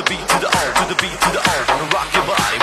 the beat to the O, to the beat to the O. Wanna rock your body.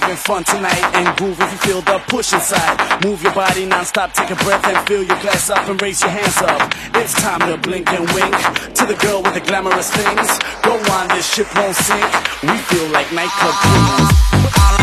Fun tonight and groove if you feel the push inside. Move your body non-stop, take a breath and fill your glass up and raise your hands up. It's time to blink and wink to the girl with the glamorous things. Go on, this ship won't sink. We feel like nightclub queens.